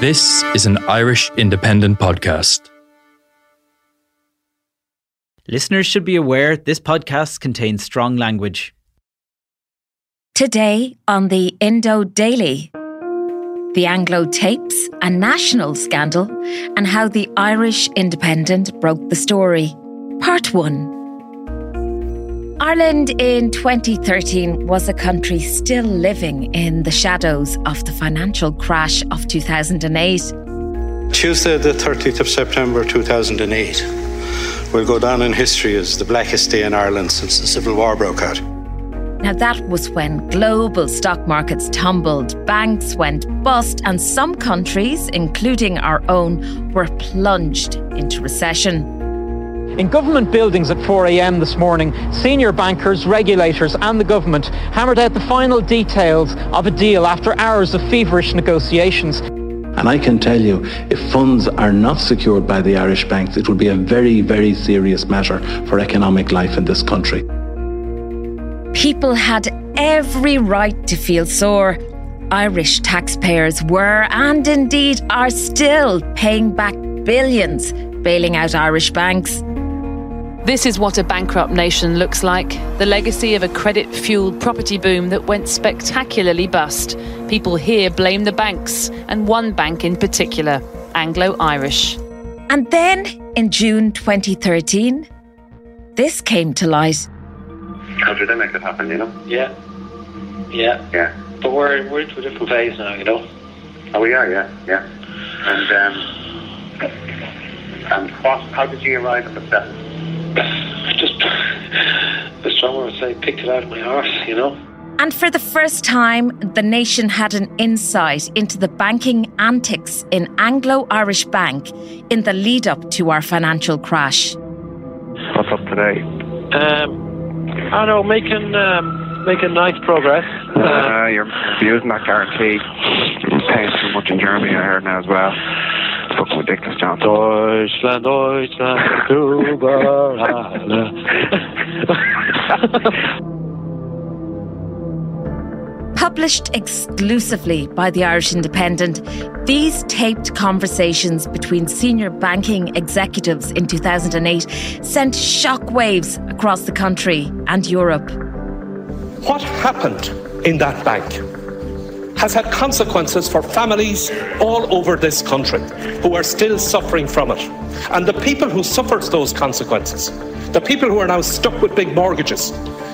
This is an Irish independent podcast. Listeners should be aware this podcast contains strong language. Today on the Indo Daily, the Anglo tapes, a national scandal, and how the Irish Independent broke the story. Part 1. Ireland in 2013 was a country still living in the shadows of the financial crash of 2008. Tuesday, the 30th of September 2008, will go down in history as the blackest day in Ireland since the Civil War broke out. Now, that was when global stock markets tumbled, banks went bust, and some countries, including our own, were plunged into recession. In government buildings at 4am this morning, senior bankers, regulators, and the government hammered out the final details of a deal after hours of feverish negotiations. And I can tell you, if funds are not secured by the Irish banks, it will be a very, very serious matter for economic life in this country. People had every right to feel sore. Irish taxpayers were, and indeed are still, paying back billions, bailing out Irish banks. This is what a bankrupt nation looks like the legacy of a credit fueled property boom that went spectacularly bust. People here blame the banks, and one bank in particular, Anglo Irish. And then, in June 2013, this came to light. How did they make it happen, you know? Yeah. Yeah. Yeah. But we're, we're into a different phase now, you know? Oh, we are, yeah, yeah. And, um, and what, how did you arrive at the seven? just, as John would say, picked it out of my arse, you know? And for the first time, the nation had an insight into the banking antics in Anglo Irish Bank in the lead up to our financial crash. What's up today? Um, I don't know, making, um, making nice progress. Uh, you're using that guarantee. You're paying too much in Germany, I heard now as well. It's fucking ridiculous, John. Deutschland, Deutschland, Published exclusively by the Irish Independent, these taped conversations between senior banking executives in 2008 sent shockwaves across the country and Europe. What happened in that bank has had consequences for families all over this country who are still suffering from it. And the people who suffered those consequences, the people who are now stuck with big mortgages,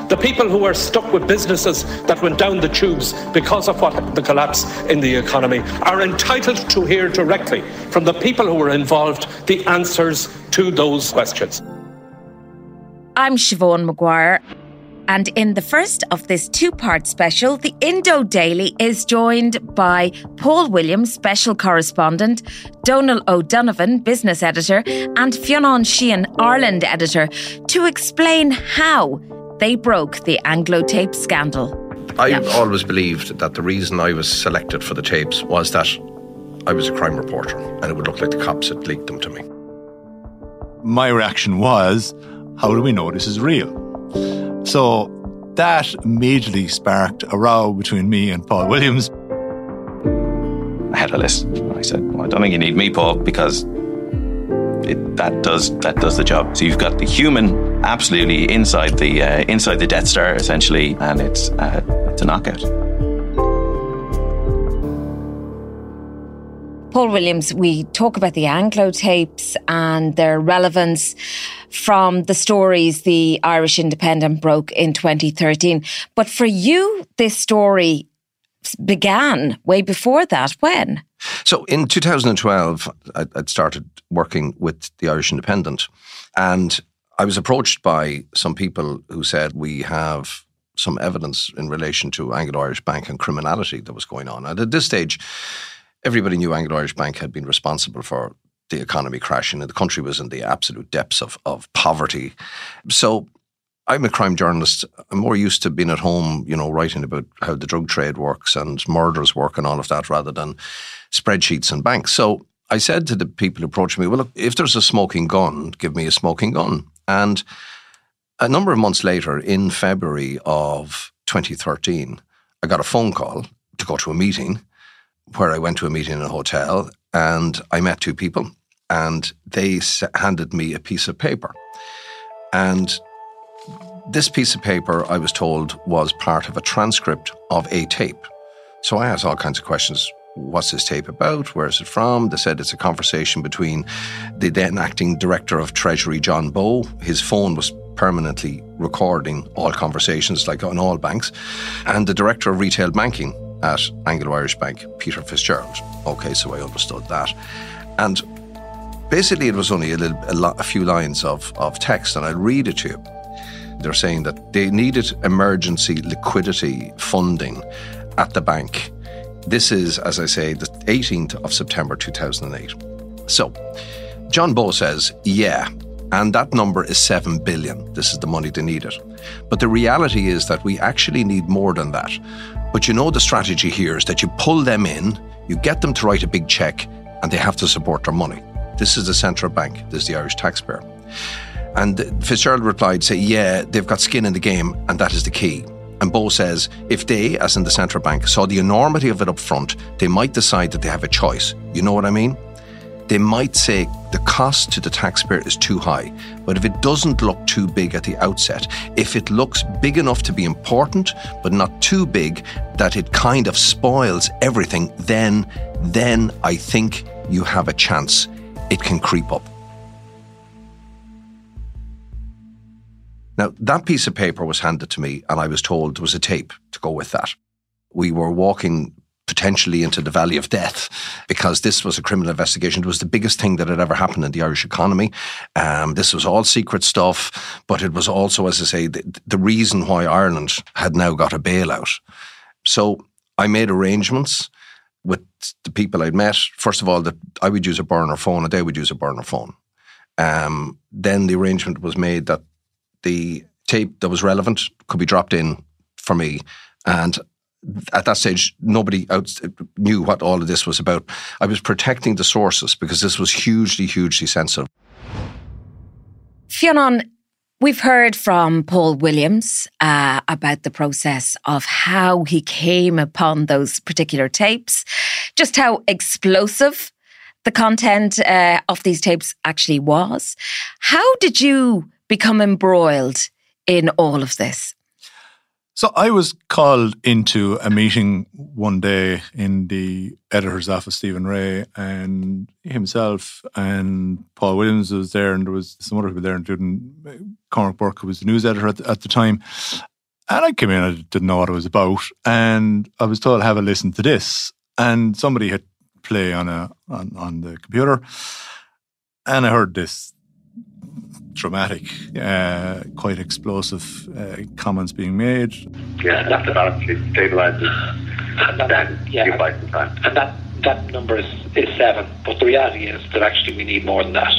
the people who are stuck with businesses that went down the tubes because of what the collapse in the economy are entitled to hear directly from the people who were involved the answers to those questions. I'm Siobhan Maguire. And in the first of this two part special, the Indo Daily is joined by Paul Williams, special correspondent, Donal O'Donovan, business editor, and Fionn Sheahan, Ireland editor, to explain how they broke the Anglo tape scandal. I yeah. always believed that the reason I was selected for the tapes was that I was a crime reporter and it would look like the cops had leaked them to me. My reaction was, how do we know this is real? So that immediately sparked a row between me and Paul Williams. I had a list. I said, well, I don't think you need me, Paul, because it, that does that does the job. So you've got the human absolutely inside the uh, inside the Death Star essentially, and it's uh, it's a knockout. Paul Williams, we talk about the Anglo tapes and their relevance from the stories the Irish Independent broke in 2013. But for you, this story began way before that. When? So in 2012, I'd started working with the Irish Independent, and I was approached by some people who said we have some evidence in relation to Anglo Irish Bank and criminality that was going on. And at this stage, everybody knew Anglo Irish Bank had been responsible for the economy crashing and the country was in the absolute depths of, of poverty. So I'm a crime journalist. I'm more used to being at home, you know, writing about how the drug trade works and murders work and all of that rather than spreadsheets and banks. So I said to the people who approached me, well, look, if there's a smoking gun, give me a smoking gun. And a number of months later, in February of 2013, I got a phone call to go to a meeting where I went to a meeting in a hotel and I met two people and they handed me a piece of paper. And this piece of paper, I was told, was part of a transcript of a tape. So I asked all kinds of questions. What's this tape about? Where is it from? They said it's a conversation between the then acting director of Treasury, John Bowe. His phone was permanently recording all conversations, like on all banks, and the director of retail banking at Anglo Irish Bank, Peter Fitzgerald. Okay, so I understood that. And basically, it was only a, little, a, lo- a few lines of, of text, and I'll read it to you. They're saying that they needed emergency liquidity funding at the bank. This is, as I say, the 18th of September 2008. So, John Bowe says, yeah, and that number is 7 billion. This is the money they needed. But the reality is that we actually need more than that. But you know, the strategy here is that you pull them in, you get them to write a big check, and they have to support their money. This is the central bank, this is the Irish taxpayer. And Fitzgerald replied, say, yeah, they've got skin in the game, and that is the key. And Bowe says, if they, as in the central bank, saw the enormity of it up front, they might decide that they have a choice. You know what I mean? They might say the cost to the taxpayer is too high. But if it doesn't look too big at the outset, if it looks big enough to be important, but not too big that it kind of spoils everything, then, then I think you have a chance. It can creep up. Now, that piece of paper was handed to me, and I was told there was a tape to go with that. We were walking potentially into the valley of death because this was a criminal investigation. It was the biggest thing that had ever happened in the Irish economy. Um, this was all secret stuff, but it was also, as I say, the, the reason why Ireland had now got a bailout. So I made arrangements with the people I'd met. First of all, that I would use a burner phone and they would use a burner phone. Um, then the arrangement was made that the tape that was relevant could be dropped in for me. And at that stage, nobody out knew what all of this was about. I was protecting the sources because this was hugely, hugely sensitive. Fionn, we've heard from Paul Williams uh, about the process of how he came upon those particular tapes, just how explosive the content uh, of these tapes actually was. How did you become embroiled in all of this? So I was called into a meeting one day in the editor's office, Stephen Rae and himself and Paul Williams was there, and there was some other people there, including uh, Cormac Bourke, who was the news editor at the, at the time. And I came in, I didn't know what it was about, and I was told, have a listen to this. And somebody had play on a on, on the computer, and I heard this dramatic, uh, quite explosive uh, comments being made. Yeah, that's about stabilises. And that, yeah, and that that number is, is seven. But the reality is that actually we need more than that.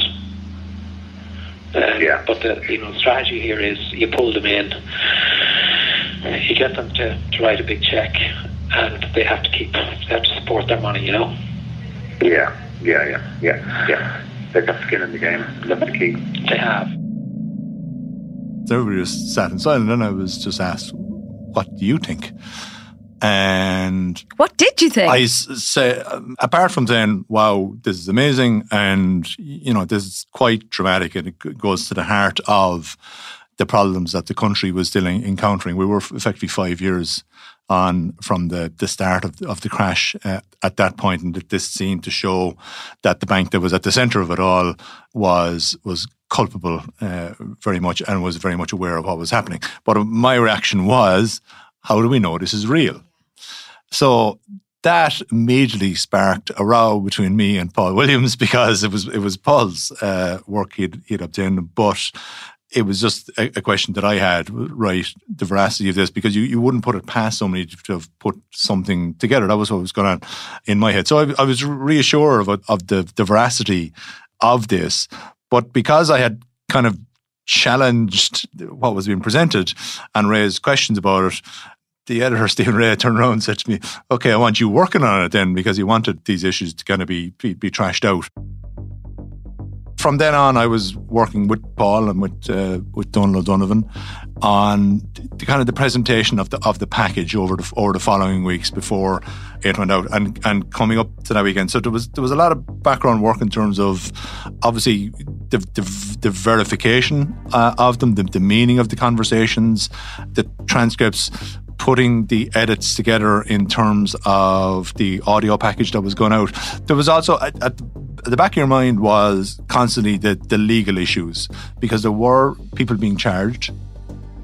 Uh, yeah. But the you know strategy here is you pull them in, you get them to, to write a big check, and they have to keep they have to support their money. You know. Yeah, yeah, yeah, yeah, yeah. They've got skin in the game. That's the key. They have. So Everybody just sat in silence, and I was just asked, "What do you think?" And what did you think? I say, um, apart from saying, "Wow, this is amazing," and you know, this is quite dramatic, and it goes to the heart of the problems that the country was still encountering. We were effectively five years on from the, the start of, of the crash uh, at that point, and that this seemed to show that the bank that was at the centre of it all was was culpable uh, very much and was very much aware of what was happening. But my reaction was, how do we know this is real? So that immediately sparked a row between me and Paul Williams because it was it was Paul's uh, work he'd, he'd obtained, but it was just a, a, question that I had, right? The veracity of this, because you, you wouldn't put it past somebody to have put something together. That was what was going on in my head. So I, I was reassured of, of the, the veracity of this. But because I had kind of challenged what was being presented and raised questions about it, the editor, Stephen Rae, turned around and said to me, Okay, I want you working on it then, because he wanted these issues to kind of be, be, be trashed out. From then on, I was working with Paul and with uh, with Donal O'Donovan on the kind of the presentation of the of the package over the over the following weeks before it went out and and coming up to that weekend. So there was there was a lot of background work in terms of obviously the the, the verification uh, of them, the, the meaning of the conversations, the transcripts, putting the edits together in terms of the audio package that was going out. There was also at, at, the back of your mind was constantly the, the legal issues because there were people being charged.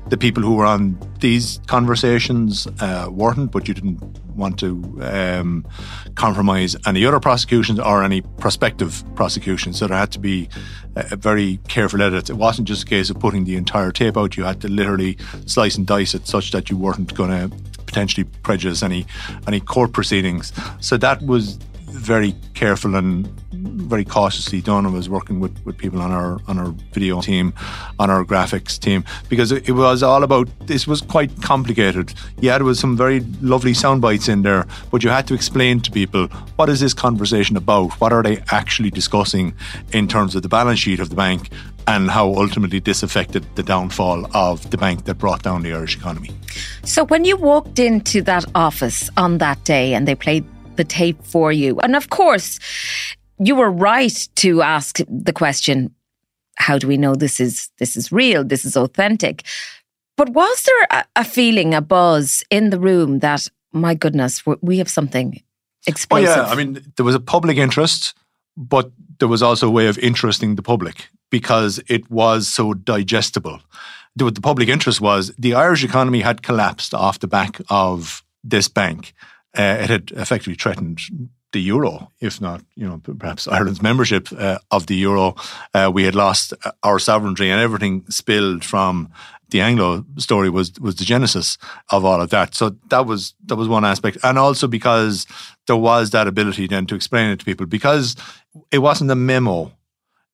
The people who were on these conversations uh, weren't, but you didn't want to um, compromise any other prosecutions or any prospective prosecutions. So there had to be a very careful edit. It wasn't just a case of putting the entire tape out. You had to literally slice and dice it such that you weren't going to potentially prejudice any any court proceedings. So that was very careful and very cautiously done. I was working with, with people on our on our video team, on our graphics team, because it, it was all about this was quite complicated. Yeah, there was some very lovely sound bites in there, but you had to explain to people what is this conversation about? What are they actually discussing in terms of the balance sheet of the bank and how ultimately this affected the downfall of the bank that brought down the Irish economy. So, when you walked into that office on that day and they played the tape for you. And of course, you were right to ask the question, how do we know this is this is real, this is authentic? But was there a, a feeling, a buzz in the room that, my goodness, we have something explosive? Oh, yeah. I mean, there was a public interest, but there was also a way of interesting the public because it was so digestible. What the public interest was the Irish economy had collapsed off the back of this bank uh, it had effectively threatened the euro, if not, you know, perhaps Ireland's membership uh, of the euro. Uh, we had lost our sovereignty, and everything spilled from the Anglo story was was the genesis of all of that. So that was that was one aspect, and also because there was that ability then to explain it to people because it wasn't a memo.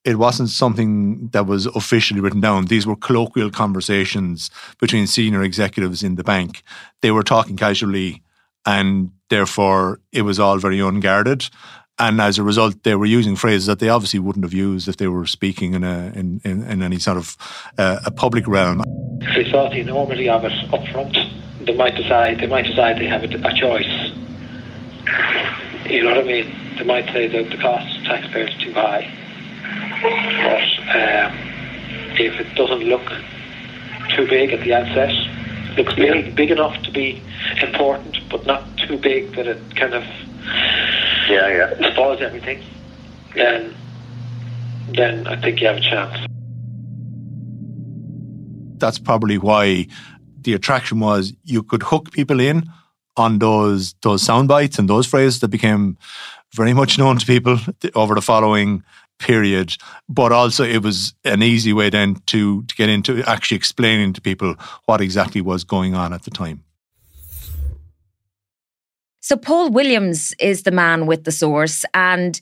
It wasn't something that was officially written down. These were colloquial conversations between senior executives in the bank. They were talking casually and therefore it was all very unguarded. And as a result, they were using phrases that they obviously wouldn't have used if they were speaking in a in, in, in any sort of uh, a public realm. They thought the enormity of it up front, they might decide they might decide they have a, a choice. You know what I mean? They might say that the cost taxpayers is too high. But um, if it doesn't look too big at the outset, looks big, big enough to be important, but not too big that it kind of yeah, yeah. spoils everything, then then I think you have a chance. That's probably why the attraction was you could hook people in on those those sound bites and those phrases that became very much known to people over the following period. But also, it was an easy way then to, to get into actually explaining to people what exactly was going on at the time. So, Paul Williams is the man with the source, and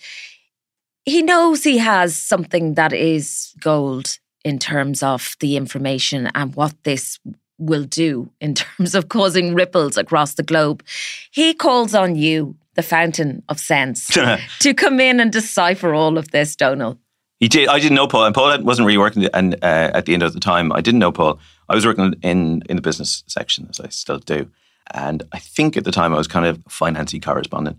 he knows he has something that is gold in terms of the information and what this will do in terms of causing ripples across the globe. He calls on you the fountain of sense to come in and decipher all of this, Donal. He did. I didn't know Paul, and Paul wasn't really working. And uh, at the end of the time, I didn't know Paul. I was working in in the business section, as I still do. And I think at the time I was kind of financing correspondent.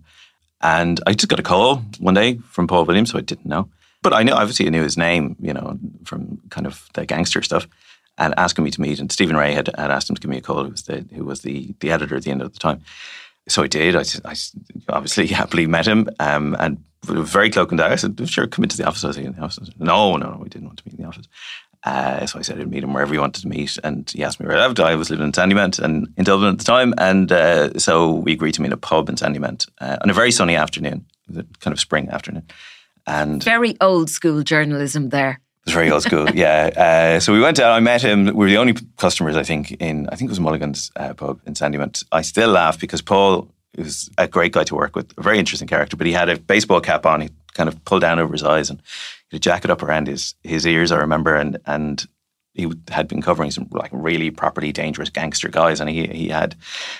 And I just got a call one day from Paul Williams, who I didn't know. But I knew, obviously, I knew his name, you know, from kind of the gangster stuff, and asking me to meet. And Stephen Rae had, had asked him to give me a call, who was the, who was the, the editor at the end of the time so I did. I, I obviously happily met him um, and very cloak and dagger. I said, sure, come into the office. I was in the office. no, no, no, we didn't want to meet in the office. Uh, so I said I'd meet him wherever he wanted to meet, and he asked me where I lived. I was living in Sandymount and in Dublin at the time, and uh, so we agreed to meet in a pub in Sandymount uh, on a very sunny afternoon, kind of spring afternoon, and very old school journalism there. It was very old school, yeah. Uh, so we went out. I met him. We were the only customers, I think, in I think it was Mulligan's uh, pub in Sandymount. I still laugh because Paul was a great guy to work with, a very interesting character. But he had a baseball cap on. He kind of pulled down over his eyes and he had a jacket up around his his ears. I remember, and and he had been covering some like really properly dangerous gangster guys, and he he had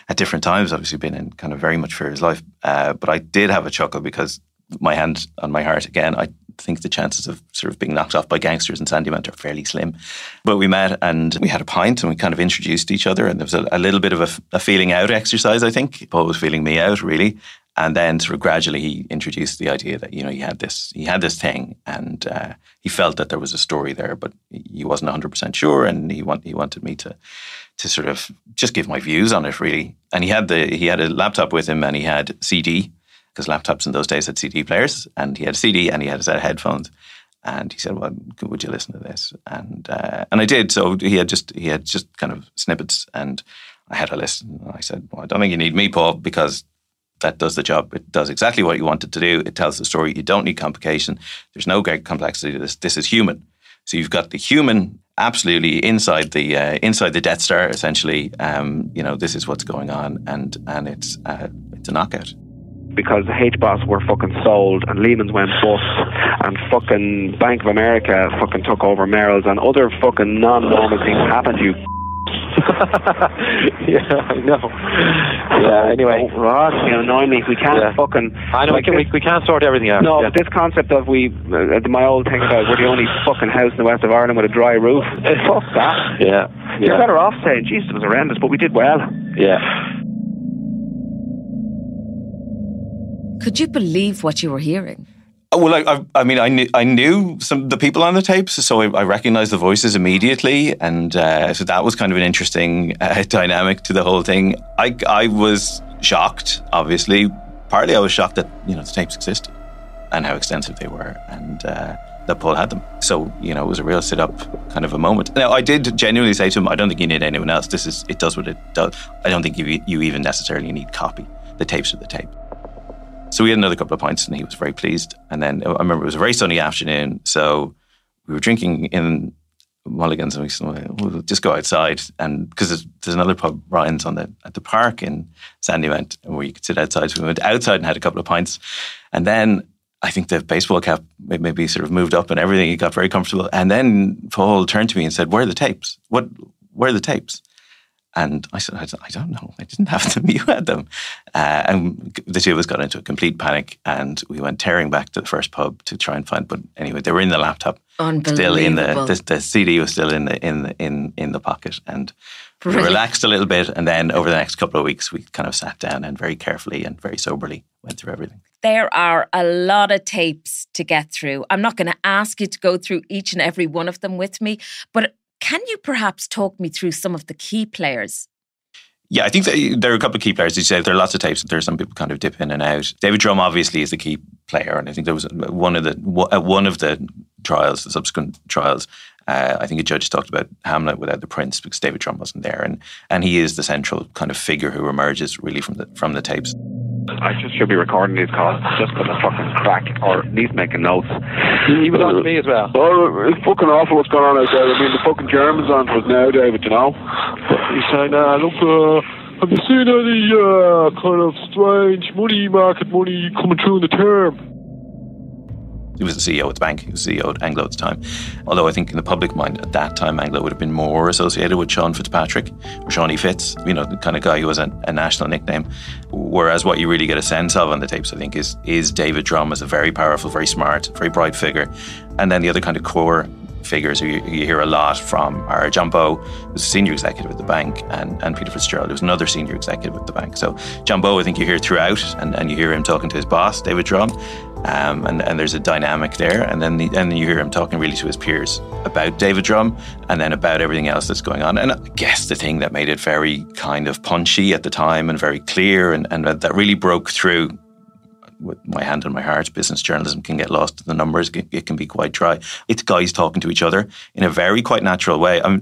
at different times obviously been in kind of very much for his life. Uh, but I did have a chuckle because my hand on my heart again. I think the chances of sort of being knocked off by gangsters in Sandymount are fairly slim. But we met and we had a pint and we kind of introduced each other, and there was a, a little bit of a, a, feeling out exercise. I think Paul was feeling me out really, and then sort of gradually he introduced the idea that you know he had this he had this thing and uh, he felt that there was a story there but he wasn't 100% sure and he want, he wanted me to to sort of just give my views on it really and he had the he had a laptop with him and he had CD because laptops in those days had CD players and he had a CD and he had a set of headphones and he said, "Well, would you listen to this?" And uh, and I did. So he had just he had just kind of snippets, and I had a listen. And I said, "Well, I don't think you need me, Paul, because that does the job. It does exactly what you want it to do. It tells the story. You don't need complication. There's no great complexity to this. This is human. So you've got the human absolutely inside the uh, inside the Death Star. Essentially, um, you know, this is what's going on, and and it's uh, it's a knockout. Because the HBOS were fucking sold and Lehman's went bust and fucking Bank of America fucking took over Merrill's and other fucking non-normal things happened, to you yeah, I know. Yeah, anyway. Oh, Rod, you annoy me. We can't yeah. fucking. I know, like we, can, we, we can't sort everything out. No, yeah. but this concept of we, uh, my old thing about we're the only fucking house in the west of Ireland with a dry roof. Fuck that. Yeah. You're better off saying, Jesus, it was horrendous, but we did well. Yeah. Could you believe what you were hearing? Oh, well, I, I, mean, I knew, I knew some the people on the tapes, so I, I recognized the voices immediately, and uh, so that was kind of an interesting uh, dynamic to the whole thing. I, I was shocked, obviously. Partly, I was shocked that you know the tapes existed and how extensive they were, and uh, that Paul had them. So you know, it was a real sit up kind of a moment. Now, I did genuinely say to him, "I don't think you need anyone else. This is it does what it does. I don't think you you even necessarily need copy. The tapes are the tape." So we had another couple of pints and he was very pleased. And then I remember it was a very sunny afternoon. So we were drinking in Mulligan's and we said, we'll just go outside. And because there's, there's, another pub, Ryan's, on the, at the park in Sandy Sandymount where you could sit outside. So we went outside and had a couple of pints. And then I think the baseball cap maybe sort of moved up and everything. He got very comfortable. And then Paul turned to me and said, Where are the tapes? What, where are the tapes? And I said, I don't know. I didn't have them. You had them. Uh, and the two of us got into a complete panic and we went tearing back to the first pub to try and find. But anyway, they were in the laptop. Still in the, the, the CD was still in the in the in in the pocket, and Brilliant. we relaxed a little bit. And then over the next couple of weeks, we kind of sat down and very carefully and very soberly went through everything. There are a lot of tapes to get through. I'm not going to ask you to go through each and every one of them with me, but can you perhaps talk me through some of the key players? Yeah, I think uh, there are a couple of key players. You say there are lots of types. There are some people kind of dip in and out. David Drumm obviously is the key player, and I think there was uh, one of the uh, one of the trials, the subsequent trials. Uh, I think a judge talked about Hamlet without the prince because David Drumm wasn't there, and and he is the central kind of figure who emerges really from the from the tapes. I just should be recording these calls just for the fucking crack, or at least making notes. On to me as well. Oh, it's fucking awful what's going on out there. I mean, the fucking Germans on to us now, David, you know? He's saying, uh, look, uh, have you seen any uh, kind of strange money market money coming through in the term? He was the CEO at the bank. He was CEO at Anglo at the time. Although I think in the public mind at that time, Anglo would have been more associated with Sean Fitzpatrick or Seanie Fitz, you know, the kind of guy who was a, a, national nickname. Whereas what you really get a sense of on the tapes, I think, is is David Drumm as a very powerful, very smart, very bright figure. And then the other kind of core figures who you, you, hear a lot from are Bowe, who's a senior executive at the bank, and, and Peter Fitzgerald, who's another senior executive at the bank. So Bowe, I think you hear throughout, and, and you hear him talking to his boss, David Drumm, um, and, and there's a dynamic there. And then, the, and you hear him talking really to his peers about David Drumm and then about everything else that's going on. And I guess the thing that made it very kind of punchy at the time and very clear and, and that really broke through with my hand on my heart, business journalism can get lost in the numbers. It, can be quite dry. It's guys talking to each other in a very quite natural way. I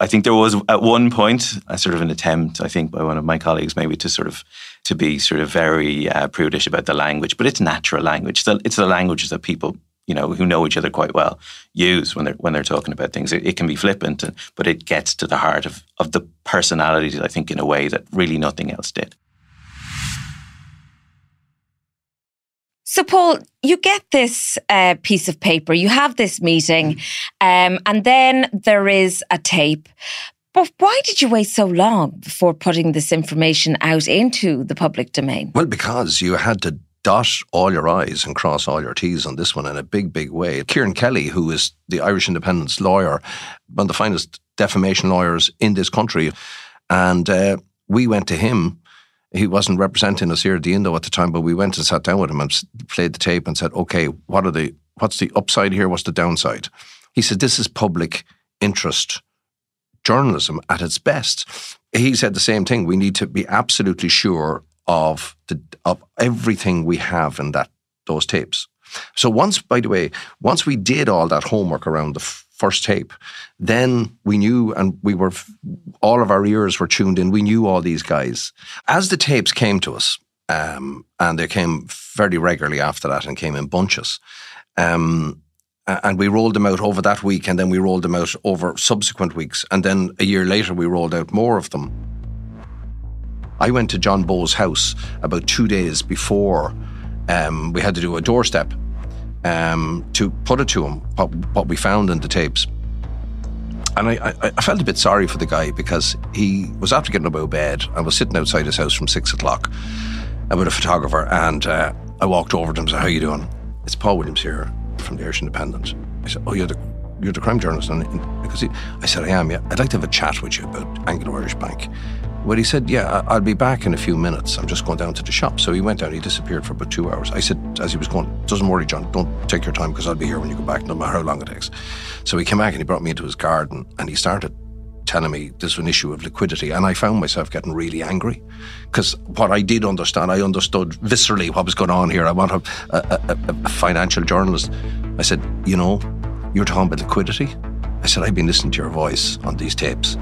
I think there was at one point a sort of an attempt, I think, by one of my colleagues maybe to sort of to be sort of very uh, prudish about the language, but it's natural language. It's the language that people you know who know each other quite well use when they're when they're talking about things. It, it can be flippant, but it gets to the heart of of the personalities. I think in a way that really nothing else did. So, Paul, you get this uh, piece of paper, you have this meeting, um, and then there is a tape. But why did you wait so long before putting this information out into the public domain? Well, because you had to dot all your I's and cross all your T's on this one in a big, big way. Kieran Kelly, who is the Irish independence lawyer, one of the finest defamation lawyers in this country, and uh, we went to him he wasn't representing us here at the Indo at the time, but we went and sat down with him and played the tape and said, "Okay, what are the what's the upside here? What's the downside?" He said, "This is public interest journalism at its best." He said the same thing. We need to be absolutely sure of the of everything we have in that those tapes. So once, by the way, once we did all that homework around the first tape, then we knew, and we were, all of our ears were tuned in. We knew all these guys. As the tapes came to us, um, and they came fairly regularly after that and came in bunches. Um, and we rolled them out over that week, and then we rolled them out over subsequent weeks. And then a year later, we rolled out more of them. I went to John Bowe's house about two days before um, we had to do a doorstep um, to put it to him what, what we found in the tapes. And I, I, I, felt a bit sorry for the guy because he was after getting up out of bed and was sitting outside his house from six o'clock with a photographer. And uh, I walked over to him and said, How you doing? It's Paul Williams here from the Irish Independent. I said, Oh, you're the you're the crime journalist. And because he, I said, I am, yeah. I'd like to have a chat with you about Anglo Irish Bank. Well, he said, Yeah, I'll be back in a few minutes. I'm just going down to the shop. So he went down, he disappeared for about two hours. I said, as he was going, Doesn't worry, John, don't take your time because I'll be here when you go back, no matter how long it takes. So he came back and he brought me into his garden and he started telling me this was an issue of liquidity. And I found myself getting really angry because what I did understand, I understood viscerally what was going on here. I want a, a, a, financial journalist. I said, You know, you're talking about liquidity. I said, I've been listening to your voice on these tapes.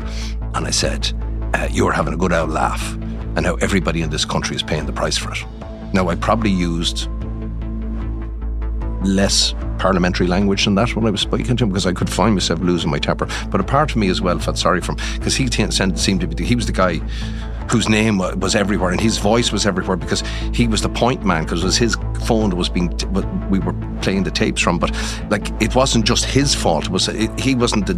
And I said, uh, you're having a good old laugh, and how everybody in this country is paying the price for it. Now, I probably used less parliamentary language than that when I was speaking to him because I could find myself losing my temper. But a part of me as well felt sorry for him because he t- seemed to be, he was the guy whose name was everywhere and his voice was everywhere because he was the point man because it was his phone that was being t- we were playing the tapes from but like it wasn't just his fault it was it, he wasn't the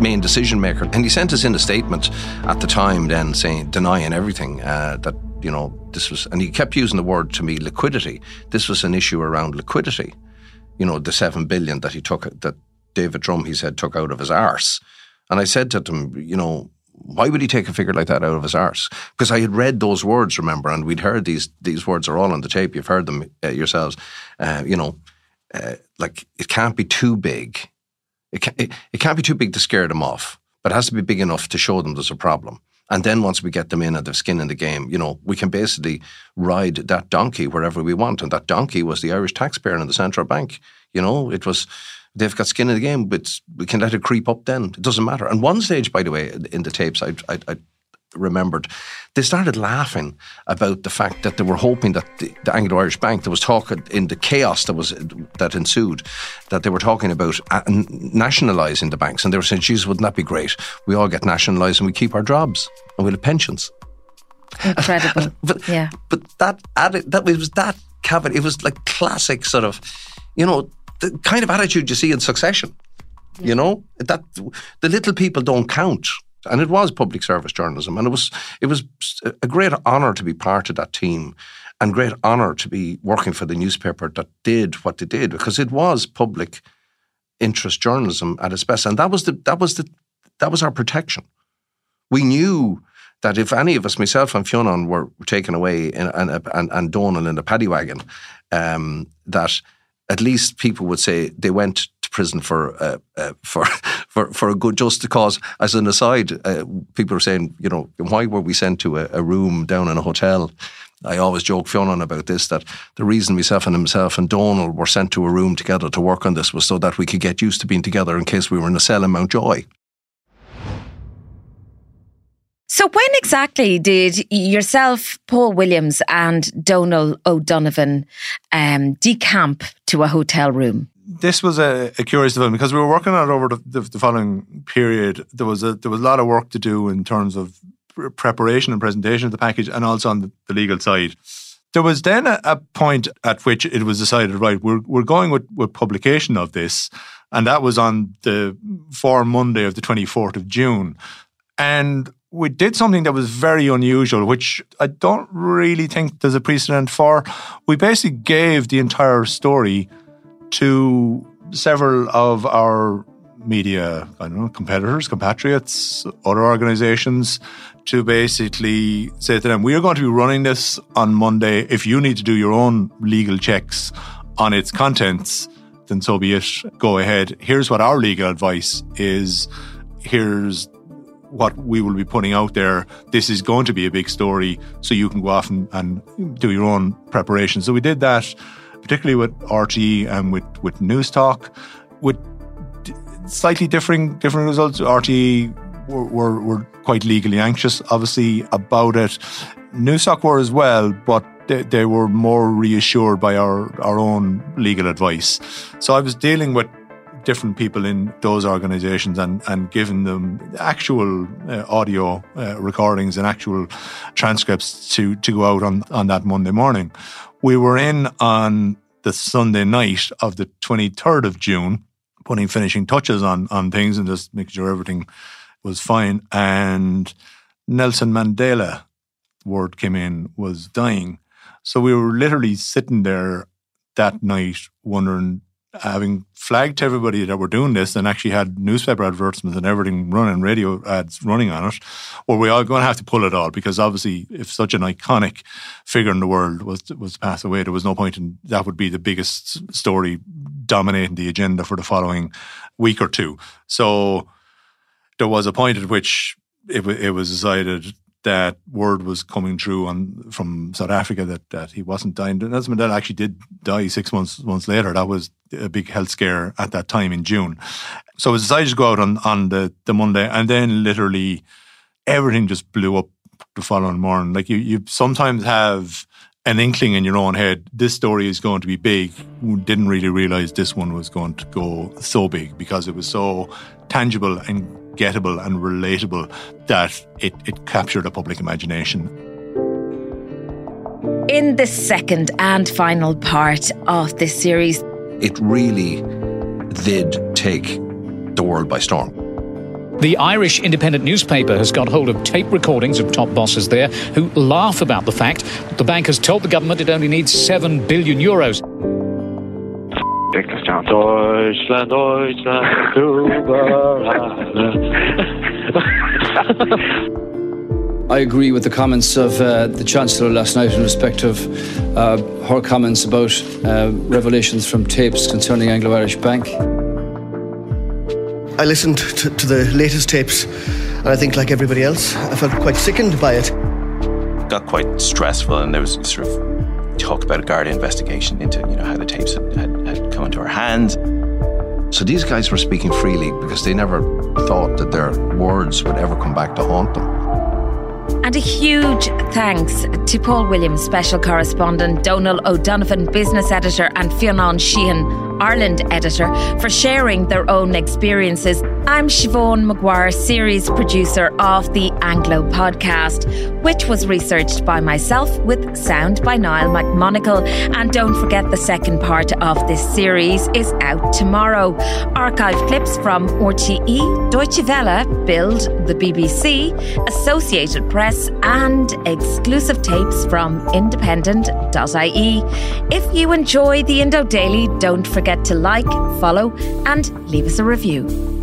main decision maker. And he sent us in a statement at the time, then saying denying everything uh, that you know this was, and he kept using the word to me liquidity. This was an issue around liquidity. You know, the seven billion that he took that David Drumm he said took out of his arse. And I said to him, you know, why would he take a figure like that out of his arse? Because I had read those words, remember, and we'd heard these these words are all on the tape. You've heard them uh, yourselves. Uh, you know, uh, like it can't be too big it, can, it, it can't be too big to scare them off, but it has to be big enough to show them there's a problem. And then once we get them in and they've skin in the game, you know, we can basically ride that donkey wherever we want. And that donkey was the Irish taxpayer and the central bank. You know, it was they've got skin in the game, but we can let it creep up. Then it doesn't matter. And one stage, by the way, in the tapes, I, I, I remembered, they started laughing about the fact that they were hoping that the, the Anglo-Irish Bank, there was talk in the chaos that was that ensued, that they were talking about uh, nationalising the banks, and they were saying, "Geez, wouldn't that be great? We all get nationalised and we keep our jobs and we'll have pensions." Incredible, but, yeah. But that that was that cabinet. It was like classic sort of, you know, the kind of attitude you see in Succession. Yeah. You know that the little people don't count and it was public service journalism, and it was it was a great honour to be part of that team, and great honour to be working for the newspaper that did what they did because it was public interest journalism at its best, and that was the that was the that was our protection. We knew that if any of us, myself and Fionn, were taken away in, and, and, and Donal in a paddy wagon, um, that at least people would say they went to prison for uh, uh, for for for a good just cause. As an aside, uh, people are saying, you know, why were we sent to a, a, room down in a hotel I always joke Fionn about this that the reason myself and himself and Donal were sent to a room together to work on this was so that we could get used to being together in case we were in a cell in Mountjoy. So, when exactly did yourself, Paul Williams, and Donal O'Donovan um, decamp to a hotel room? This was a, a, curious development because we were working on it over the, the, the, following period. There was a there was a lot of work to do in terms of preparation and presentation of the package, and also on the, the legal side. There was then a, a, point at which it was decided, right, we're we're going with, with publication of this, and that was on the for Monday of the twenty fourth of June, and we did something that was very unusual, which I don't really think there's a precedent for. We basically gave the entire story to several of our media, I don't know, competitors, compatriots, other organizations, to basically say to them, we are going to be running this on Monday. If you need to do your own legal checks on its contents, then so be it. Go ahead. Here's what our legal advice is. Here's what we will be putting out there. This is going to be a big story, so you can go off and, and do your own preparation. So we did that, particularly with RTE and with with Newstalk, with slightly differing different results. RTE were, were, were quite legally anxious, obviously, about it. Newstalk were as well, but they, they were more reassured by our, our own legal advice. So I was dealing with different people in those organizations and, and giving them actual uh, audio uh, recordings and actual transcripts to, to go out on, on that Monday morning. We were in on the Sunday night of the 23rd of June, putting finishing touches on, on things and just making sure everything was fine. And Nelson Mandela, word came in, was dying. So we were literally sitting there that night wondering having flagged to everybody that we're doing this and actually had newspaper advertisements and everything running, radio ads running on it, were we all going to have to pull it all because obviously, if such an iconic figure in the world was was to pass away, there was no point in that would be the biggest story dominating the agenda for the following week or two. So there was a point at which it, it was decided that word was coming through on from South Africa that, that he wasn't dying. Nelson Mandela actually did die six months months later. That was a big health scare at that time in June. So was decided to go out on, on the, the Monday and then literally everything just blew up the following morning. Like you, you sometimes have an inkling in your own head, this story is going to be big. We Didn't really realize this one was going to go so big because it was so tangible and gettable and relatable that it, it captured the public imagination. In the second and final part of this series, it really did take the world by storm. The Irish independent newspaper has got hold of tape recordings of top bosses there who laugh about the fact that the bank has told the government it only needs 7 billion euros. Ridiculous, John. Deutschland, Deutschland, I agree with the comments of uh, the Chancellor last night in respect of uh, her comments about uh, revelations from tapes concerning Anglo Irish Bank. I listened to, to, the latest tapes, and I think, like everybody else, I felt quite sickened by it. Got quite stressful, and there was sort of talk about a Garda investigation into you know how the tapes had, had, had come into our hands. So these guys were speaking freely because they never thought that their words would ever come back to haunt them. And a huge thanks to Paul Williams, special correspondent, Donal O'Donovan, business editor, and Fionn Sheahan, Ireland editor, for sharing their own experiences. I'm Siobhan Maguire, series producer of the Anglo podcast, which was researched by myself with sound by Niall McMonagle. And don't forget the second part of this series is out tomorrow. Archive clips from RTE, Deutsche Welle, Bild, the BBC, Associated Press, and exclusive tapes from independent.ie. If you enjoy the Indo Daily, don't forget forget to like, follow, and leave us a review.